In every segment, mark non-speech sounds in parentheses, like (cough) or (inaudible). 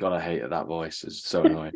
God, I hated that voice. It's so (laughs) annoying.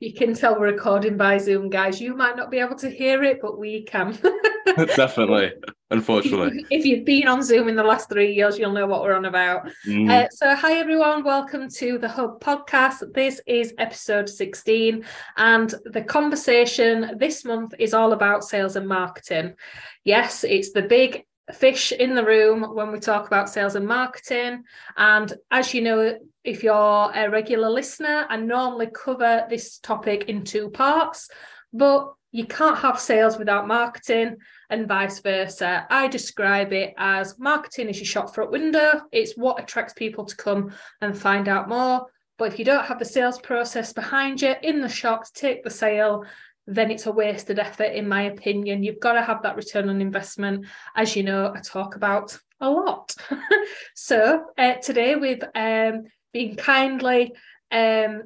you can tell we're recording by Zoom, guys. You might not be able to hear it, but we can. (laughs) Definitely, (laughs) unfortunately. If you've been on Zoom in the last three years, you'll know what we're on about. Mm. Uh, so, hi everyone, welcome to the Hub podcast. This is episode 16, and the conversation this month is all about sales and marketing. Yes, it's the big fish in the room when we talk about sales and marketing. And as you know, if you're a regular listener, I normally cover this topic in two parts, but you can't have sales without marketing and vice versa. I describe it as marketing is your shop front window, it's what attracts people to come and find out more. But if you don't have the sales process behind you in the shop to take the sale, then it's a wasted effort, in my opinion. You've got to have that return on investment. As you know, I talk about a lot. (laughs) so uh, today we've um, been kindly um,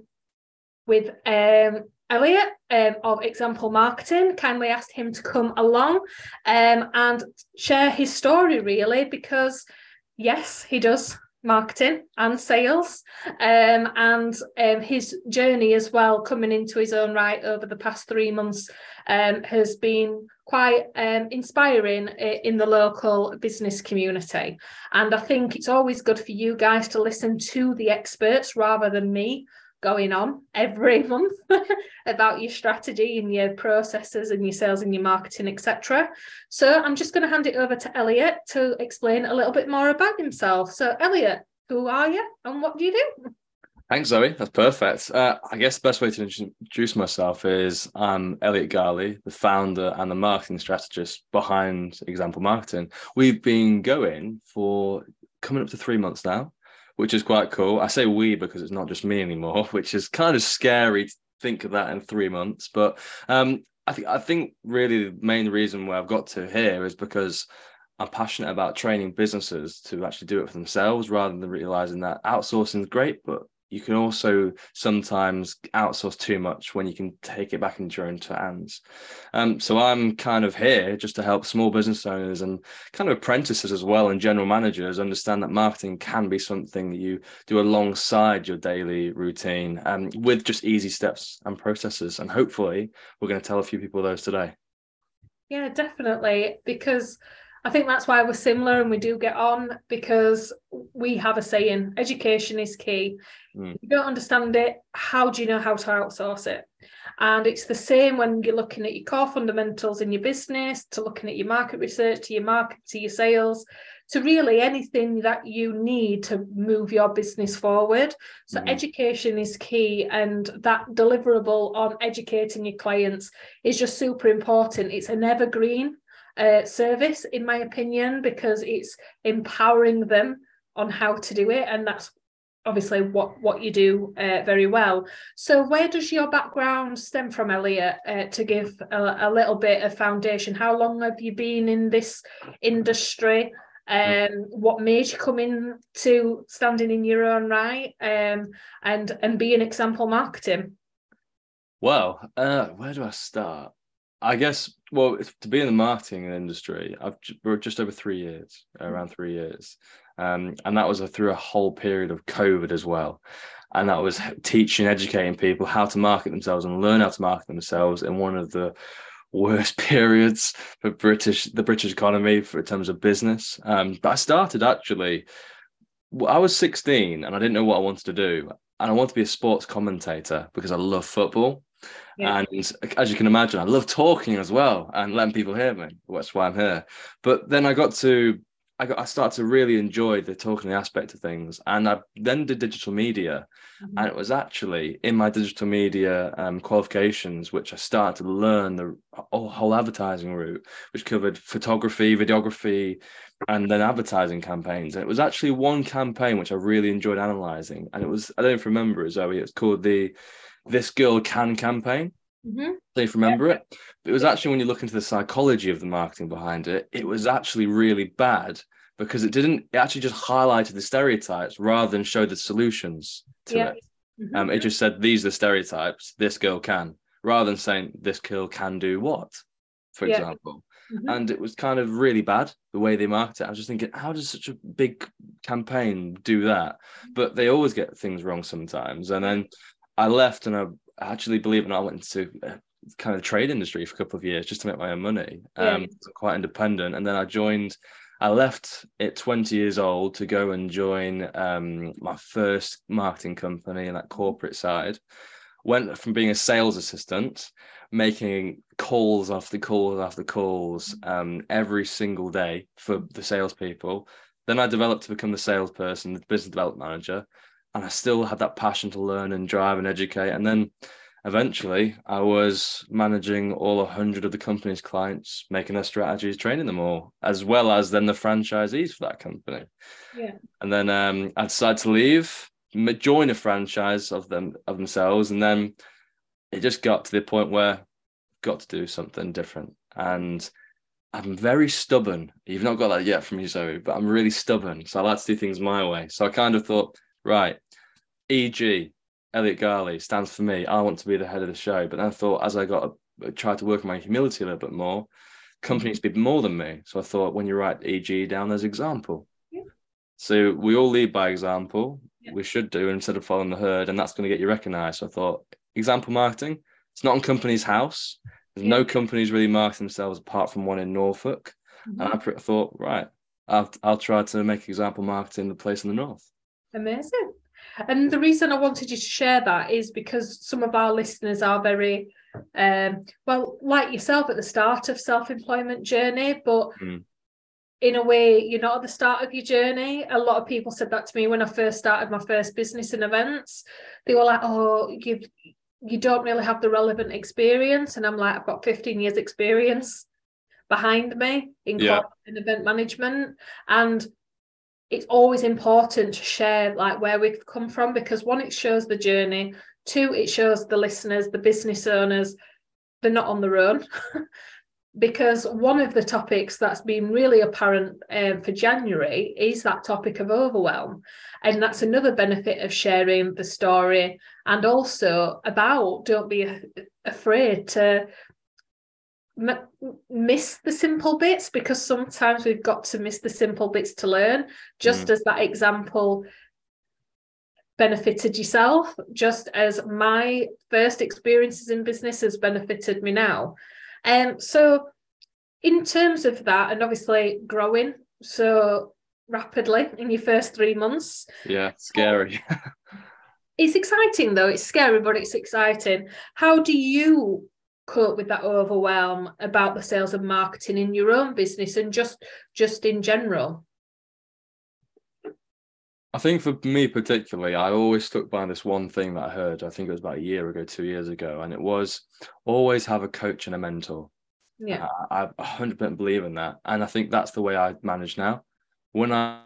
with um, Elliot um, of Example Marketing, kindly asked him to come along um, and share his story, really, because yes, he does marketing and sales um, and um, his journey as well coming into his own right over the past three months um, has been quite um, inspiring in the local business community and i think it's always good for you guys to listen to the experts rather than me going on every (laughs) month about your strategy and your processes and your sales and your marketing, etc. So I'm just going to hand it over to Elliot to explain a little bit more about himself. So Elliot, who are you and what do you do? Thanks, Zoe. That's perfect. Uh, I guess the best way to introduce myself is I'm Elliot Ghali, the founder and the marketing strategist behind Example Marketing. We've been going for coming up to three months now which is quite cool. I say we because it's not just me anymore, (laughs) which is kind of scary to think of that in three months. But um, I think I think really the main reason where I've got to here is because I'm passionate about training businesses to actually do it for themselves rather than realizing that outsourcing is great, but you can also sometimes outsource too much when you can take it back into your own hands. Um, so I'm kind of here just to help small business owners and kind of apprentices as well and general managers understand that marketing can be something that you do alongside your daily routine um, with just easy steps and processes. And hopefully, we're going to tell a few people those today. Yeah, definitely. Because I think that's why we're similar and we do get on because we have a saying education is key. Mm. If you don't understand it, how do you know how to outsource it? And it's the same when you're looking at your core fundamentals in your business, to looking at your market research, to your market, to your sales, to really anything that you need to move your business forward. So, mm education is key, and that deliverable on educating your clients is just super important. It's an evergreen uh, service, in my opinion, because it's empowering them on how to do it, and that's obviously what what you do uh, very well. So, where does your background stem from, Elliot? Uh, to give a, a, little bit of foundation, how long have you been in this industry? Um, what made you come in to standing in your own right um, and and be an example marketing? Well, uh, where do I start? I guess well to be in the marketing industry, I've just over three years, around three years, um, and that was a, through a whole period of COVID as well, and that was teaching, educating people how to market themselves and learn how to market themselves in one of the worst (laughs) periods for British the British economy for in terms of business. Um, but I started actually. I was 16 and I didn't know what I wanted to do, and I wanted to be a sports commentator because I love football. Yeah. And as you can imagine, I love talking as well and letting people hear me. That's why I'm here. But then I got to, I got, I started to really enjoy the talking aspect of things, and I then did digital media, mm-hmm. and it was actually in my digital media um, qualifications which I started to learn the whole advertising route, which covered photography, videography, and then advertising campaigns. And it was actually one campaign which I really enjoyed analyzing, and it was I don't know if you remember it, Zoe. It's called the this Girl Can campaign. Mm-hmm. So you remember yeah. it. But it was actually when you look into the psychology of the marketing behind it, it was actually really bad because it didn't it actually just highlighted the stereotypes rather than show the solutions to yeah. it. Mm-hmm. Um, it just said these are the stereotypes, this girl can, rather than saying this girl can do what, for yeah. example. mm-hmm. and it was kind of really bad the way they market it. I was just thinking, how does such a big campaign do that? But they always get things wrong sometimes. And then I left, and I actually believe it or not, I went into uh, kind of the trade industry for a couple of years just to make my own money. Yeah. Um, quite independent, and then I joined. I left at 20 years old to go and join um, my first marketing company in that corporate side. Went from being a sales assistant, making calls after calls after calls um, every single day for the salespeople. Then I developed to become the salesperson, the business development manager, and I still had that passion to learn and drive and educate. And then eventually I was managing all 100 of the company's clients, making their strategies, training them all, as well as then the franchisees for that company. Yeah. And then um, I decided to leave, join a franchise of them of themselves, and then it just got to the point where I've got to do something different. And I'm very stubborn. You've not got that yet from me, Zoe, but I'm really stubborn. So I like to do things my way. So I kind of thought, right, e.g., Elliot Ghali stands for me. I want to be the head of the show. But then I thought, as I got to, try to work on my humility a little bit more, companies mm-hmm. be more than me. So I thought, when you write EG down, there's example. Yeah. So we all lead by example. Yeah. We should do instead of following the herd, and that's going to get you recognized. So I thought, example marketing. It's not on Companies House. There's yeah. no companies really market themselves apart from one in Norfolk. Mm-hmm. And I thought, right, I'll I'll try to make example marketing the place in the north. Amazing. And the reason I wanted you to share that is because some of our listeners are very, um, well, like yourself at the start of self-employment journey, but mm. in a way, you're not at the start of your journey. A lot of people said that to me when I first started my first business in events. They were like, "Oh, you you don't really have the relevant experience," and I'm like, "I've got 15 years experience." behind me in yeah. event management and it's always important to share like where we've come from because one it shows the journey. Two it shows the listeners the business owners they're not on their own. (laughs) Because one of the topics that's been really apparent um, for january is that topic of overwhelm. And that's another benefit of sharing the story and also about don't be afraid to m- miss the simple bits because sometimes we've got to miss the simple bits to learn. Just mm. as that example benefited yourself just as my first experiences in business has benefited me now. And um, so in terms of that and obviously growing so rapidly in your first three months. Yeah scary. (laughs) It's exciting though. It's scary but it's exciting. How do you cope with that overwhelm about the sales and marketing in your own business and just just in general I think for me particularly, I always stuck by this one thing that I heard. I think it was about a year ago, two years ago, and it was always have a coach and a mentor. Yeah, I, I 100% believe in that, and I think that's the way I manage now. When I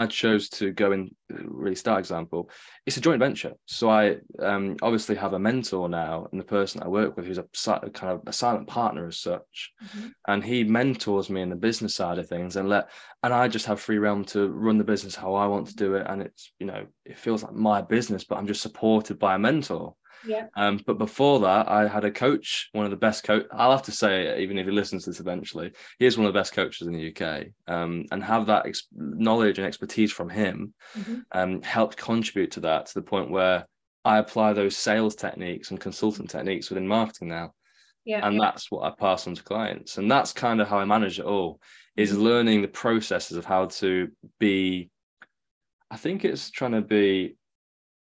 I chose to go and really start example, it's a joint venture. So I um, obviously have a mentor now, and the person I work with who's a kind of a silent partner as such, mm-hmm. and he mentors me in the business side of things, and let and I just have free realm to run the business how I want to do it, and it's you know it feels like my business, but I'm just supported by a mentor. Yeah. Um, but before that, I had a coach, one of the best coach. I'll have to say, even if he listens to this eventually, he is one of the best coaches in the UK. Um, and have that ex- knowledge and expertise from him mm-hmm. um, helped contribute to that to the point where I apply those sales techniques and consultant techniques within marketing now. Yeah, and yeah. that's what I pass on to clients. And that's kind of how I manage it all is mm-hmm. learning the processes of how to be. I think it's trying to be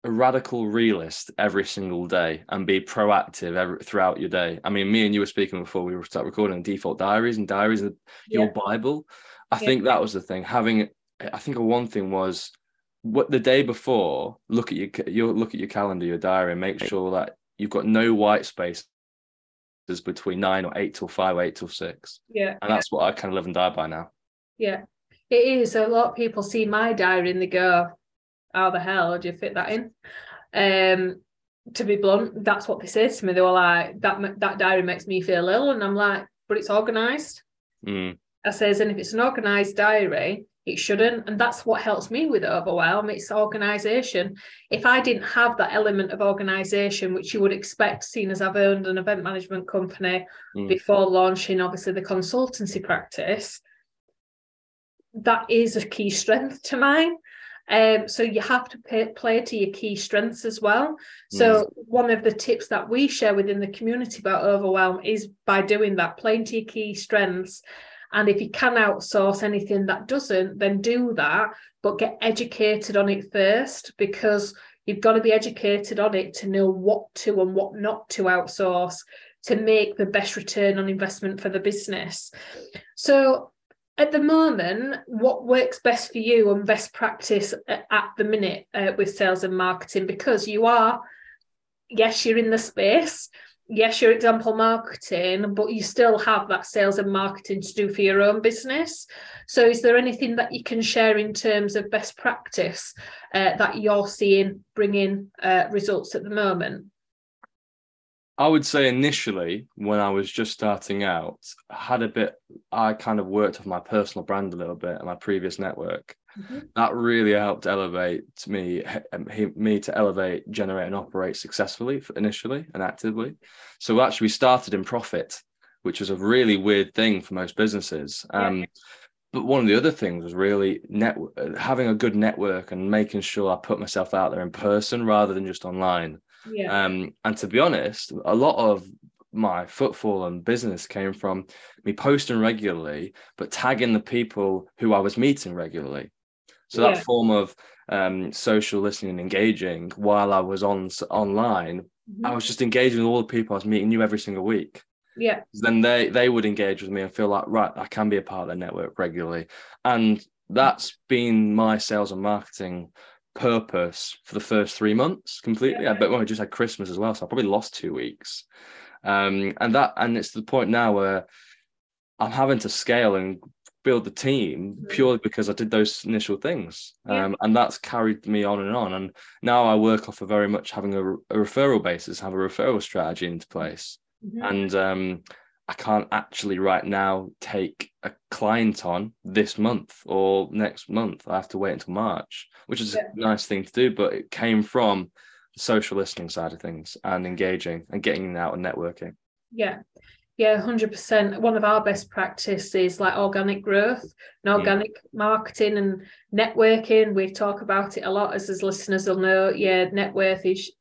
a radical realist every single day and be proactive every, throughout your day. I mean, me and you were speaking before we start recording default diaries and diaries your yeah. Bible. I yeah. think that was the thing. Having, I think one thing was what the day before. Look at your you look at your calendar, your diary, and make sure that you've got no white spaces between nine or eight till five, or eight till six. Yeah, and that's what I kind of live and die by now. Yeah, it is. A lot of people see my diary and they go, how the hell do you fit that in? Um, to be blunt, that's what they say to me. They were like, that that diary makes me feel ill, and I'm like, but it's organised. Mm. I says, and if it's an organised diary, it shouldn't. And that's what helps me with overwhelm. It's organization. If I didn't have that element of organization, which you would expect, seeing as I've owned an event management company mm. before launching, obviously, the consultancy practice, that is a key strength to mine. Um, so you have to pay, play to your key strengths as well. So mm. one of the tips that we share within the community about overwhelm is by doing that, playing to your key strengths. And if you can outsource anything that doesn't, then do that, but get educated on it first because you've got to be educated on it to know what to and what not to outsource to make the best return on investment for the business. So at the moment, what works best for you and best practice at the minute uh, with sales and marketing? Because you are, yes, you're in the space, yes, you're example marketing, but you still have that sales and marketing to do for your own business. So, is there anything that you can share in terms of best practice uh, that you're seeing bringing uh, results at the moment? I would say initially, when I was just starting out, I had a bit, I kind of worked off my personal brand a little bit and my previous network. Mm-hmm. That really helped elevate me, me to elevate, generate, and operate successfully initially and actively. So actually, we started in profit, which was a really weird thing for most businesses. Um, yeah. But one of the other things was really net, having a good network and making sure I put myself out there in person rather than just online. Yeah. Um, and to be honest, a lot of my footfall and business came from me posting regularly, but tagging the people who I was meeting regularly. So yeah. that form of um, social listening and engaging while I was on online, mm-hmm. I was just engaging with all the people I was meeting new every single week. Yeah. Then they they would engage with me and feel like right, I can be a part of their network regularly, and that's been my sales and marketing purpose for the first three months completely. Yeah. I bet when I just had Christmas as well, so I probably lost two weeks. Um, and that and it's to the point now where I'm having to scale and build the team mm-hmm. purely because I did those initial things. Yeah. Um, and that's carried me on and on. And now I work off of very much having a, a referral basis, have a referral strategy into place. Mm-hmm. And um, I can't actually right now take a client on this month or next month. I have to wait until March, which is yeah. a nice thing to do, but it came from the social listening side of things and engaging and getting out and networking. Yeah. Yeah, 100%. One of our best practices is like organic growth and mm. organic mm. marketing and networking. We talk about it a lot as as listeners will know. Yeah, net worth is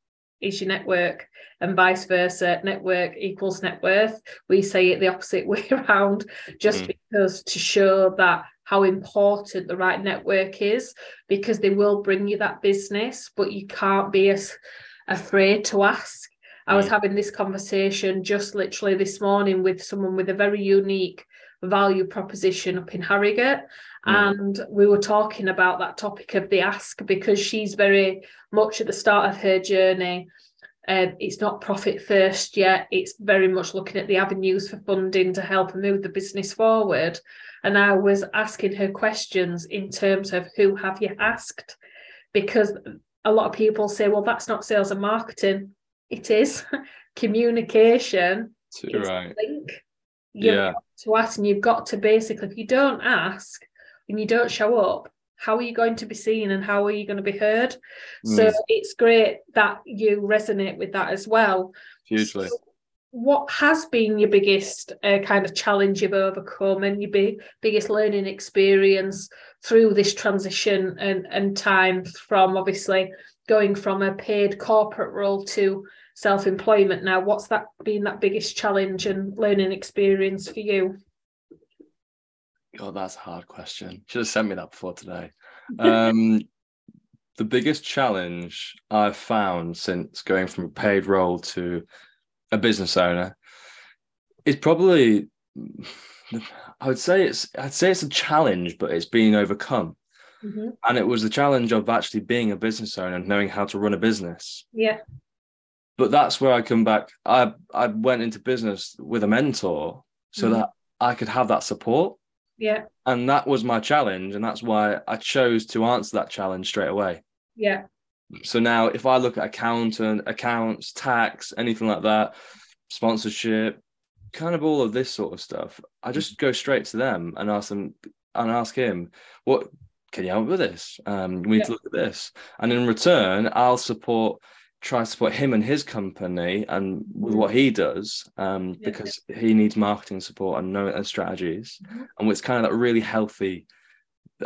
is your network and vice versa network equals net worth we say it the opposite (laughs) way around just mm. because to show that how important the right network is because they will bring you that business but you can't be as afraid to ask i was mm. having this conversation just literally this morning with someone with a very unique value proposition up in harrogate mm. and we were talking about that topic of the ask because she's very much at the start of her journey um, it's not profit first yet. It's very much looking at the avenues for funding to help move the business forward. And I was asking her questions in terms of who have you asked? Because a lot of people say, well, that's not sales and marketing. It is (laughs) communication. Too right. Link. You've yeah. to ask, and you've got to basically, if you don't ask and you don't show up, how are you going to be seen and how are you going to be heard mm. so it's great that you resonate with that as well hugely so what has been your biggest uh, kind of challenge you've overcome and your big, biggest learning experience through this transition and, and time from obviously going from a paid corporate role to self-employment now what's that been that biggest challenge and learning experience for you God, that's a hard question. Should have sent me that before today. Um, (laughs) the biggest challenge I've found since going from a paid role to a business owner is probably, I would say it's, I'd say it's a challenge, but it's being overcome. Mm-hmm. And it was the challenge of actually being a business owner and knowing how to run a business. Yeah. But that's where I come back. I I went into business with a mentor so mm-hmm. that I could have that support yeah. And that was my challenge. And that's why I chose to answer that challenge straight away. Yeah. So now if I look at accountant, accounts, tax, anything like that, sponsorship, kind of all of this sort of stuff, I just go straight to them and ask them, and ask him, what can you help with this? Um, we need yeah. to look at this. And in return, I'll support try to support him and his company and with what he does um, yeah. because he needs marketing support and know and strategies. Mm-hmm. and it's kind of that really healthy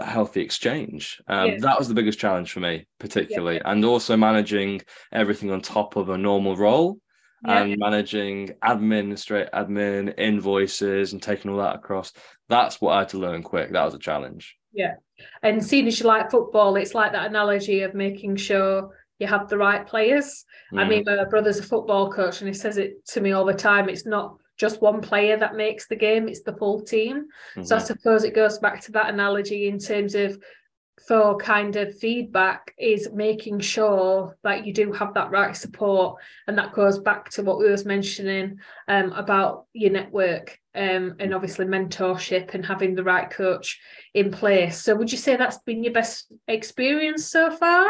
healthy exchange. Um, yeah. that was the biggest challenge for me particularly. Yeah. and also managing everything on top of a normal role and managing admin straight admin invoices and taking all that across. That's what i had to learn quick. That was a challenge. Yeah. And seeing as you like football it's like that analogy of making sure you have the right players. Mm. I mean, my brother's a football coach and he says it to me all the time. It's not just one player that makes the game, it's the full team. Mm-hmm. So I mm-hmm. suppose it goes back to that analogy in terms of for kind of feedback is making sure that you do have that right support and that goes back to what we was mentioning um, about your network um, and obviously mentorship and having the right coach in place so would you say that's been your best experience so far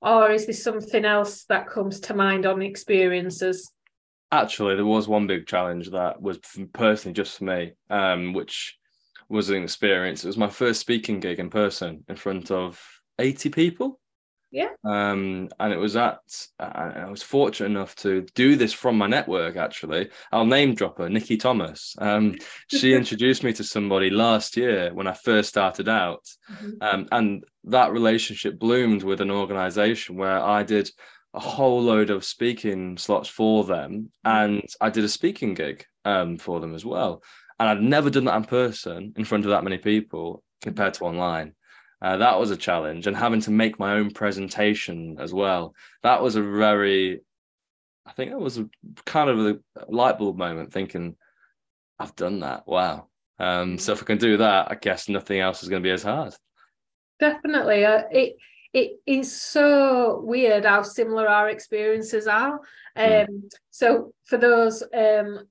or is this something else that comes to mind on experiences? Actually, there was one big challenge that was personally just for me, um, which was an experience. It was my first speaking gig in person in front of 80 people. Yeah. Um, and it was at, I was fortunate enough to do this from my network, actually. I'll name drop her, Nikki Thomas. Um, she (laughs) introduced me to somebody last year when I first started out. Mm-hmm. Um, and that relationship bloomed with an organization where I did a whole load of speaking slots for them. Mm-hmm. And I did a speaking gig um, for them as well. And I'd never done that in person in front of that many people compared to online. Uh, that was a challenge, and having to make my own presentation as well. That was a very, I think it was a kind of a light bulb moment. Thinking, I've done that. Wow. Um, so if I can do that, I guess nothing else is going to be as hard. Definitely, uh, it it is so weird how similar our experiences are. Hmm. Um, mm. So for those um,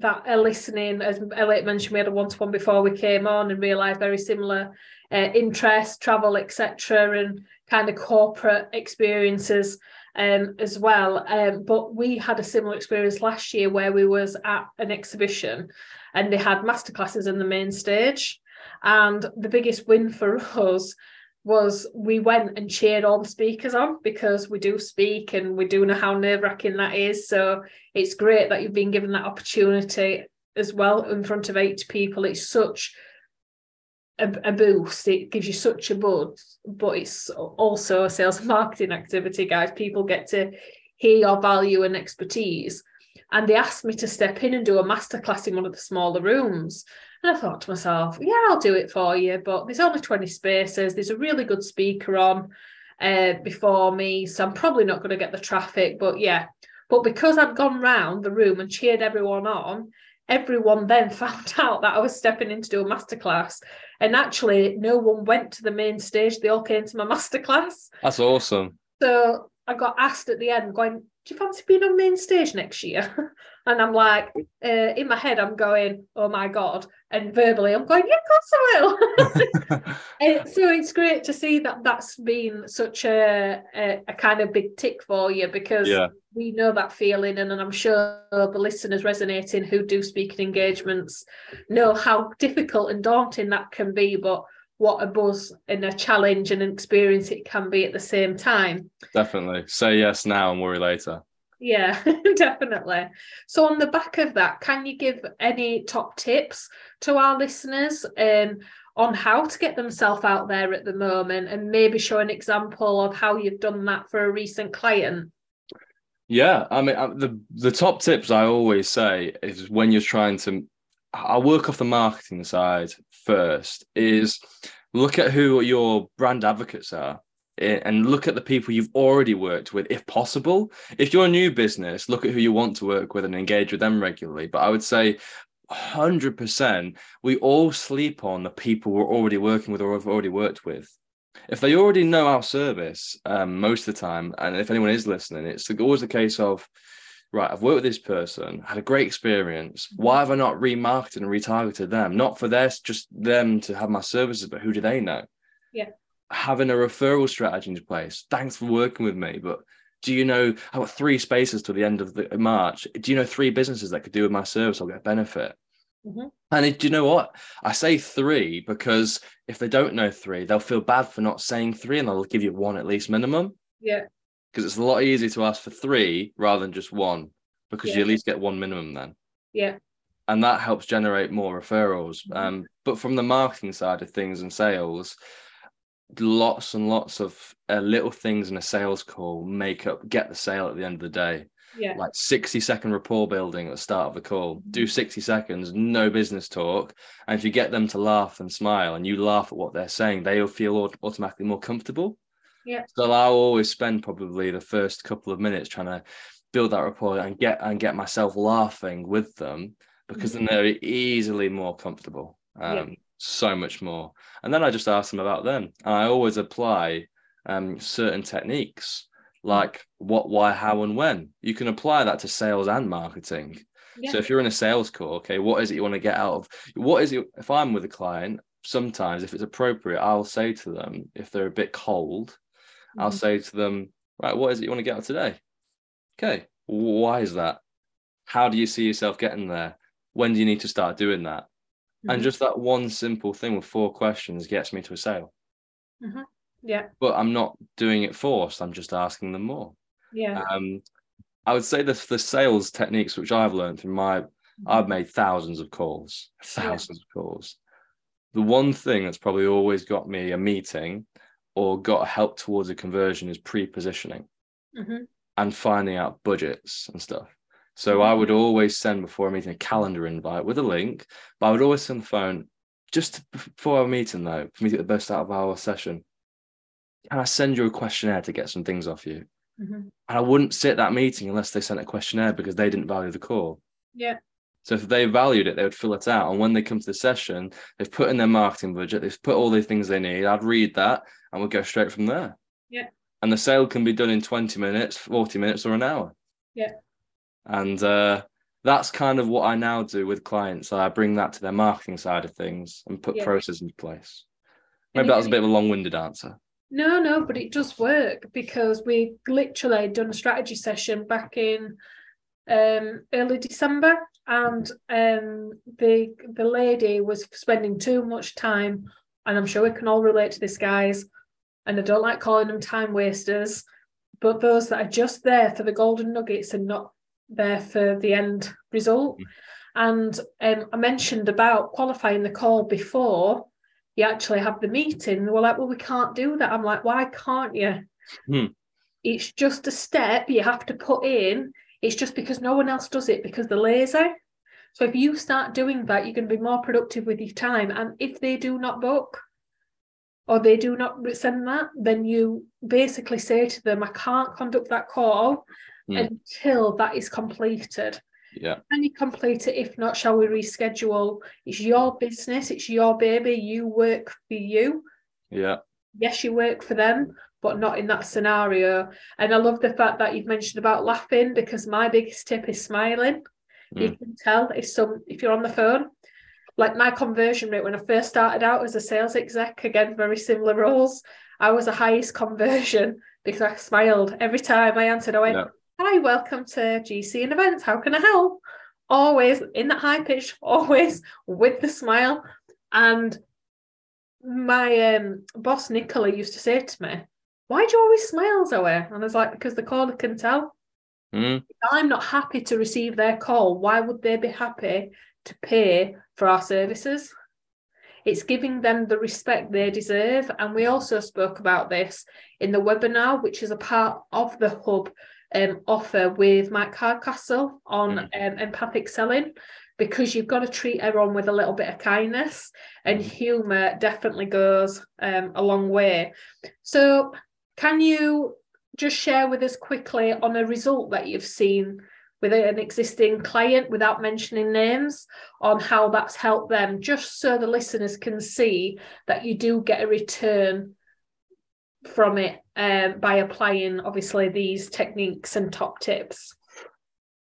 that are listening, as Elliot mentioned, we had a one-to-one before we came on and realised very similar uh, interest, travel, etc., and kind of corporate experiences um, as well. Um, but we had a similar experience last year where we was at an exhibition and they had masterclasses in the main stage. And the biggest win for (laughs) us was we went and cheered all the speakers on because we do speak and we do know how nerve wracking that is. So it's great that you've been given that opportunity as well in front of eight people. It's such a, a boost. It gives you such a buzz, but it's also a sales and marketing activity, guys. People get to hear your value and expertise. And they asked me to step in and do a masterclass in one of the smaller rooms. And I thought to myself, yeah, I'll do it for you, but there's only 20 spaces. There's a really good speaker on uh, before me, so I'm probably not going to get the traffic. But yeah, but because I'd gone round the room and cheered everyone on, everyone then (laughs) found out that I was stepping in to do a masterclass. And actually, no one went to the main stage. They all came to my (laughs) masterclass. That's awesome. So I got asked at the end, going, Do you fancy being on main stage next year? (laughs) and I'm like, uh, in my head, I'm going, Oh my God. And verbally, I'm going, Yeah, of course I will. (laughs) and so it's great to see that that's been such a, a, a kind of big tick for you because yeah we know that feeling and, and i'm sure the listeners resonating who do speaking engagements know how difficult and daunting that can be but what a buzz and a challenge and an experience it can be at the same time. Definitely. Say yes now and worry later. Yeah (laughs) definitely. So on the back of that can you give any top tips to our listeners um, on how to get themselves out there at the moment and maybe show an example of how you've done that for a recent client? Yeah, I mean uh, the the top tips I always say is when you're trying to, I work off the marketing side first. Is look at who your brand advocates are and look at the people you've already worked with if possible if you're a new business look at who you want to work with and engage with them regularly but i would say 100% we all sleep on the people we're already working with or have already worked with if they already know our service um, most of the time, and if anyone is listening, it's always a case of, right, I've worked with this person, had a great experience. Why mm-hmm. have I not remarketed and retargeted them? Not for their just them to have my services, but who do they know? Yeah. Having a referral strategy in place. Thanks for working with me, but do you know I've got three spaces till the end of the March? Do you know three businesses that could do with my service? I'll get a benefit. Mhm. And it, do you know what? I say three because if they don't know three, they'll feel bad for not saying three and they'll give you one at least minimum Yeah. Because it's a lot easier to ask for three rather than just one because you at least get one minimum then. Yeah. And that helps generate more referrals. Mhm. Um, but from the marketing side of things and sales, lots and lots of uh, little things in a sales call make up get the sale at the end of the day Yeah. like 60 second rapport building at the start of the call. Do 60 seconds, no business talk. And if you get them to laugh and smile and you laugh at what they're saying, they'll feel automatically more comfortable. Yeah. So I'll always spend probably the first couple of minutes trying to build that rapport and get and get myself laughing with them because then they're easily more comfortable. Um, Yeah. so much more. And then I just ask them about them. And I always apply um, certain techniques like what, why, how, and when. You can apply that to sales and marketing. Yeah. So if you're in a sales call, okay, what is it you want to get out of? What is it? If I'm with a client, sometimes if it's appropriate, I'll say to them if they're a bit cold, I'll Mhm. say to them, right, what is it you want to get out today? Okay, why is that? How do you see yourself getting there? When do you need to start doing that? And Mhm. just that one simple thing with four questions gets me to a sale. yeah. But I'm not doing it forced. I'm just asking them more. Yeah. Um, I would say the the sales techniques which I've learned through my I've made thousands of calls, thousands of calls. The one thing that's probably always got me a meeting or got help towards a conversion is pre-positioning Mhm. and finding out budgets and stuff. So I would always send before a meeting a calendar invite with a link, but I would always send the phone just before our meeting though, for me to get the best out of our session. Can I send you a questionnaire to get some things off you? Mhm. And I wouldn't sit that meeting unless they sent a questionnaire because they didn't value the call. Yeah. So if they valued it, they would fill it out. And when they come to the session, they've put in their marketing budget, they've put all the things they need. I'd read that and we'd go straight from there. Yeah. And the sale can be done in 20 minutes, 40 minutes, or an hour. Yeah. And uh, that's kind of what I now do with clients. I bring that to their marketing side of things and put Yeah. process into place. And Maybe that was a bit of a long-winded answer. No, no, but it does work because we literally done a strategy session back in um, early December, and um, the the lady was spending too much time, and I'm sure we can all relate to this, guys. And I don't like calling them time wasters, but those that are just there for the golden nuggets and not there for the end result. And um, I mentioned about qualifying the call before you actually have the meeting. They were like, well, we can't do that. I'm like, why can't you? Hmm. It's just a step you have to put in. It's just because no one else does it because they're lazy. So if you start doing that, you're going to be more productive with your time. And if they do not book or they do not send that, then you basically say to them, I can't conduct that call Hmm. until that is completed. Yeah. Can you complete it? If not, shall we reschedule? It's your business, it's your baby. You work for you. Yeah. Yes, you work for them, but not in that scenario. And I love the fact that you've mentioned about laughing because my biggest tip is smiling. You Mm. can tell if some if you're on the phone. Like my conversion rate when I first started out as a sales exec, again, very similar roles. I was the highest conversion (laughs) because I smiled every time I answered. I went, Yeah. Hi, welcome to GC and events. How can I help? Always in that high pitch, (laughs) always with the smile. And my um, boss Nicola used to say to me, Why do you always smile, Zoe? And I was like, Because the caller can tell. Mm. I'm not happy to receive their call. Why would they be happy to pay for our services? It's giving them the respect they deserve. And we also spoke about this in the webinar, which is a part of the hub um, offer with Mike Hardcastle on Mhm. um, empathic selling, because you've got to treat everyone with a little bit of kindness, and humour definitely goes um, a long way. So, can you just share with us quickly on a result that you've seen with an existing client without mentioning names on how that's helped them, just so the listeners can see that you do get a return from it um, by applying obviously these techniques and top tips.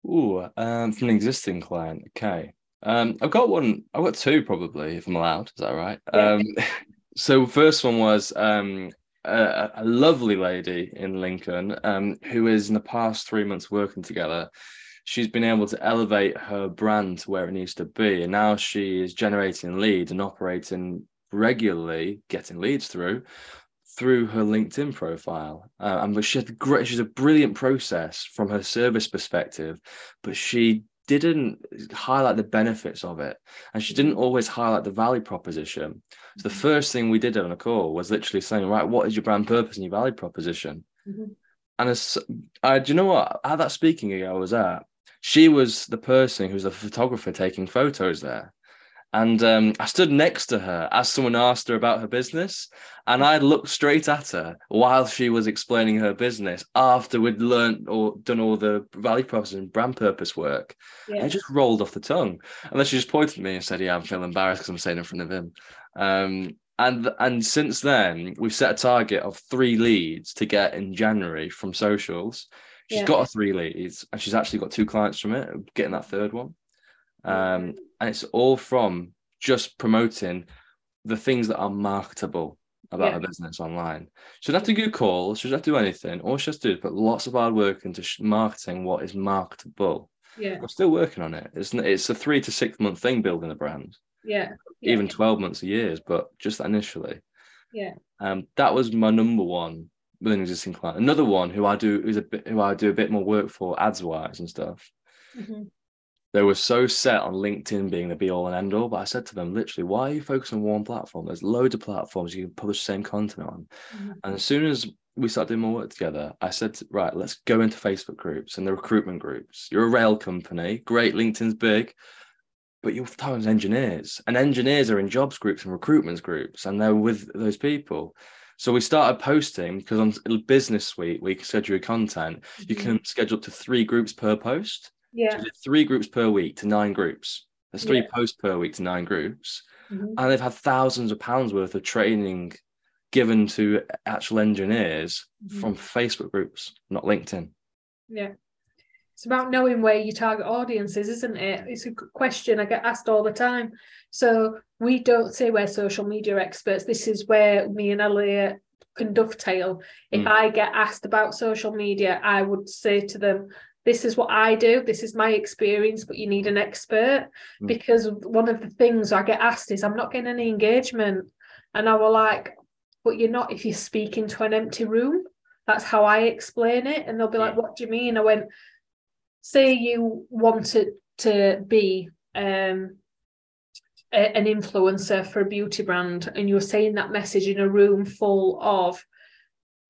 Ooh, um, from an existing client. Okay. Um, I've got one. I've got two probably, if I'm allowed. Is that right? Yeah. Um, (laughs) so first one was um a, lovely lady in Lincoln, um, who is in the past three months working together. she's been able to elevate her brand to where it needs to be. And now she is generating leads and operating regularly, getting leads through through her LinkedIn profile. Uh, and she had great, she's a brilliant process from her service perspective, but she didn't highlight the benefits of it. And she didn't always highlight the value proposition. So the mm-hmm. first thing we did on a call was literally saying, right, what is your brand purpose and your value proposition? Mm-hmm. And as uh, do you know what? At that speaking I was at, she was the person who was the photographer taking photos there. And um, I stood next to her as someone asked her about her business. And I looked straight at her while she was explaining her business after we'd learned or done all the value proposition brand purpose work. Yeah. And it just rolled off the tongue. And then she just pointed at me and said, Yeah, I'm feeling embarrassed because I'm saying in front of him. Um, and and since then, we've set a target of three leads to get in January from socials. She's yeah. got a three leads and she's actually got two clients from it, getting that third one. Um, and it's all from just promoting the things that are marketable about yeah. a business online. She doesn't have to do calls, she doesn't have to do anything. All she has to do is put lots of hard work into marketing what is marketable. Yeah. We're still working on it. It's, it's a three to six month thing building a brand. Yeah. yeah. Even 12 months or years, but just initially. Yeah. Um, that was my number one with an existing client. Another one who I do is a bit who I do a bit more work for ads wise and stuff. Mm-hmm they were so set on LinkedIn being the be all and end all. But I said to them, literally, why are you focusing on one platform? There's loads of platforms you can publish the same content on. Mm-hmm. And as soon as we started doing more work together, I said, right, let's go into Facebook groups and the recruitment groups. You're a rail company, great, LinkedIn's big, but you're times engineers, and engineers are in jobs groups and recruitment groups, and they're with those people. So we started posting because on Business Suite, we can schedule content. Mm-hmm. You can schedule up to three groups per post. Yeah. So three groups per week to nine groups. There's three yeah. posts per week to nine groups. Mm-hmm. And they've had thousands of pounds worth of training given to actual engineers mm-hmm. from Facebook groups, not LinkedIn. Yeah. It's about knowing where your target audience is, isn't it? It's a question I get asked all the time. So we don't say we're social media experts. This is where me and Elliot can dovetail. If mm. I get asked about social media, I would say to them, this is what I do, this is my experience, but you need an expert. Mm. Because one of the things I get asked is, I'm not getting any engagement. And I will like, but you're not if you're speaking to an empty room. That's how I explain it. And they'll be like, What do you mean? I went, Say you wanted to be um, a, an influencer for a beauty brand, and you're saying that message in a room full of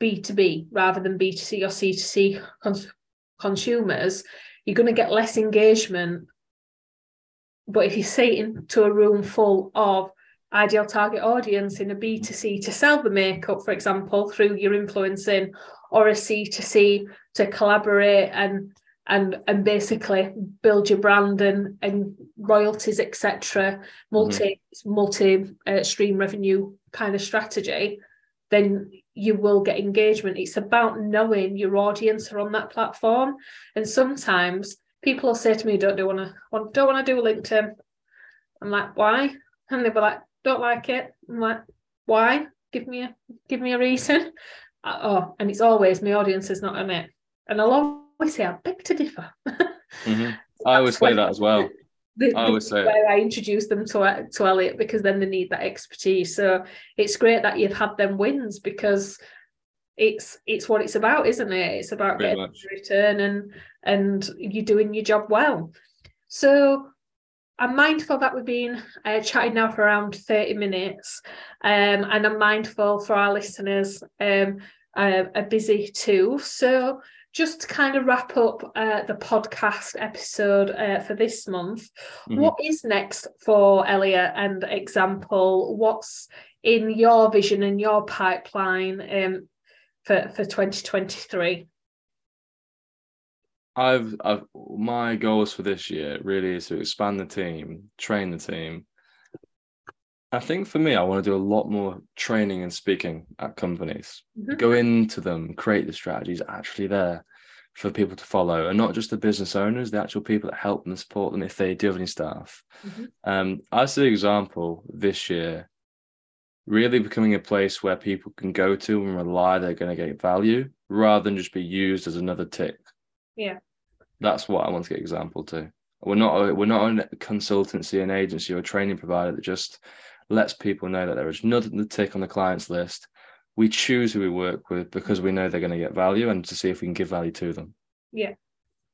B2B rather than B2C or C2C consumers, you're going to get less engagement. But if you say into a room full of ideal target audience in a B2C to sell the makeup, for example, through your influencing, or a C2C to collaborate and and and basically build your brand and and royalties, etc., multi mm-hmm. multi uh, stream revenue kind of strategy, then you will get engagement. It's about knowing your audience are on that platform. And sometimes people will say to me, don't do want to don't want to do LinkedIn. I'm like, why? And they'll be like, don't like it. I'm like, why? Give me a give me a reason. Uh, oh, and it's always my audience is not on it. And I'll always say I beg to differ. mm-hmm. (laughs) I always say that as well the, I always say where I introduce them to to Elliot because then they need that expertise. So it's great that you've had them wins because it's it's what it's about, isn't it? It's about Very getting much. return and and you doing your job well. So I'm mindful that we've been uh, chatting now for around 30 minutes, um, and I'm mindful for our listeners um, uh, are busy too. So just to kind of wrap up uh, the podcast episode uh, for this month, mm-hmm. what is next for Elliot and Example? What's in your vision and your pipeline um, for, for 2023? I've, I've my goals for this year really is to expand the team, train the team. I think for me, I want to do a lot more training and speaking at companies. Mm-hmm. Go into them, create the strategies actually there for people to follow, and not just the business owners, the actual people that help them support them if they do have any staff. Mm-hmm. Um, as an example, this year, really becoming a place where people can go to and rely they're going to get value rather than just be used as another tick. Yeah. That's what I want to get example to. We're not a, we're not a consultancy, an agency, or a training provider that just lets people know that there is nothing to tick on the client's list. We choose who we work with because we know they're going to get value and to see if we can give value to them. Yeah.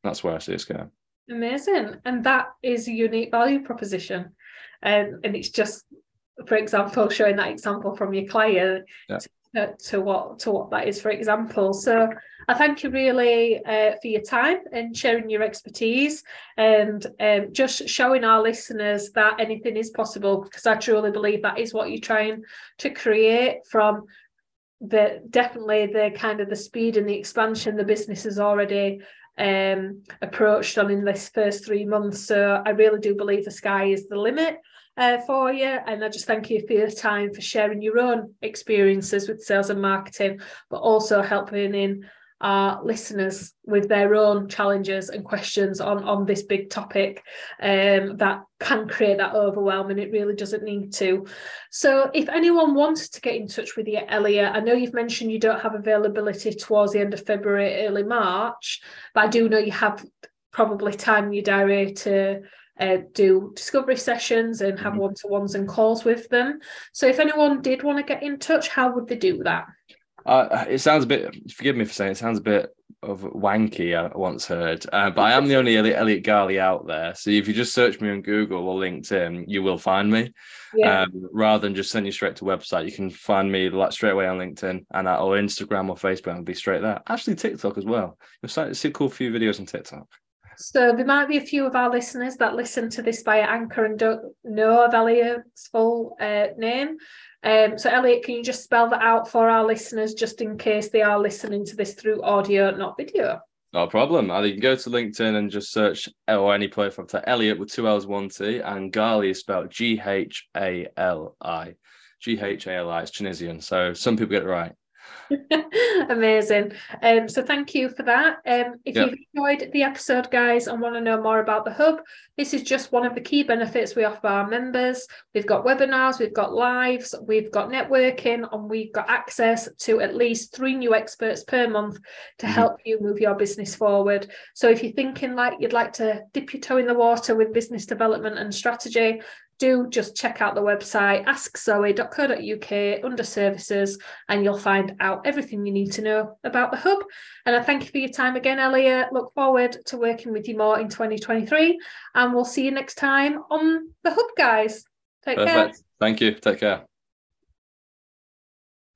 That's where I see us going. Amazing. And that is a unique value proposition. Um, and it's just, for example, showing that example from your client yeah. to, to, what to what that is, for example. So I thank you really uh, for your time and sharing your expertise and um, just showing our listeners that anything is possible because I truly believe that is what you're trying to create from the definitely the kind of the speed and the expansion the business has already um, approached on in this first three months. So I really do believe the sky is the limit uh, for you. And I just thank you for your time for sharing your own experiences with sales and marketing, but also helping in our listeners with their own challenges and questions on on this big topic um, that can create that overwhelm and it really doesn't need to. So if anyone wants to get in touch with you elliot i know you've mentioned you don't have availability towards the end of february early march but i do know you have probably time in your diary to uh, do discovery sessions and have mm-hmm. one-to-ones and calls with them. So if anyone did want to get in touch how would they do that uh, it sounds a bit. Forgive me for saying it sounds a bit of wanky. I once heard, uh, but I am the only Elliot, Ghali out there. So if you just search me on Google or LinkedIn, you will find me. Yeah. Um, rather than just send you straight to website, you can find me like straight away on LinkedIn and uh, or Instagram or Facebook, and be straight there. Actually, TikTok as well. You'll start to see a cool few videos on TikTok. So there might be a few of our listeners that listen to this via Anchor and don't know of Elliot's full uh, name. Um, so, Elliot, can you just spell that out for our listeners, just in case they are listening to this through audio, not video? No problem. Either you can go to LinkedIn and just search or any platform to Elliot with two L's, one T, and Ghali is spelled G H A L I. G H A L I. It's Tunisian, so some people get it right. (laughs) Amazing. Um, so thank you for that. Um, if yep. you've enjoyed the episode, guys, and want to know more about the hub, this is just one of the key benefits we offer our members. We've got webinars, we've got lives, we've got networking, and we've got access to at least three new experts per month to mm-hmm. help you move your business forward. So if you're thinking like you'd like to dip your toe in the water with business development and strategy, do just check out the website askzoe.co.uk under services and you'll find out everything you need to know about the hub. And I thank you for your time again, Elliot. Look forward to working with you more in 2023 and we'll see you next time on the hub, guys. Take Perfect. care. Thank you. Take care.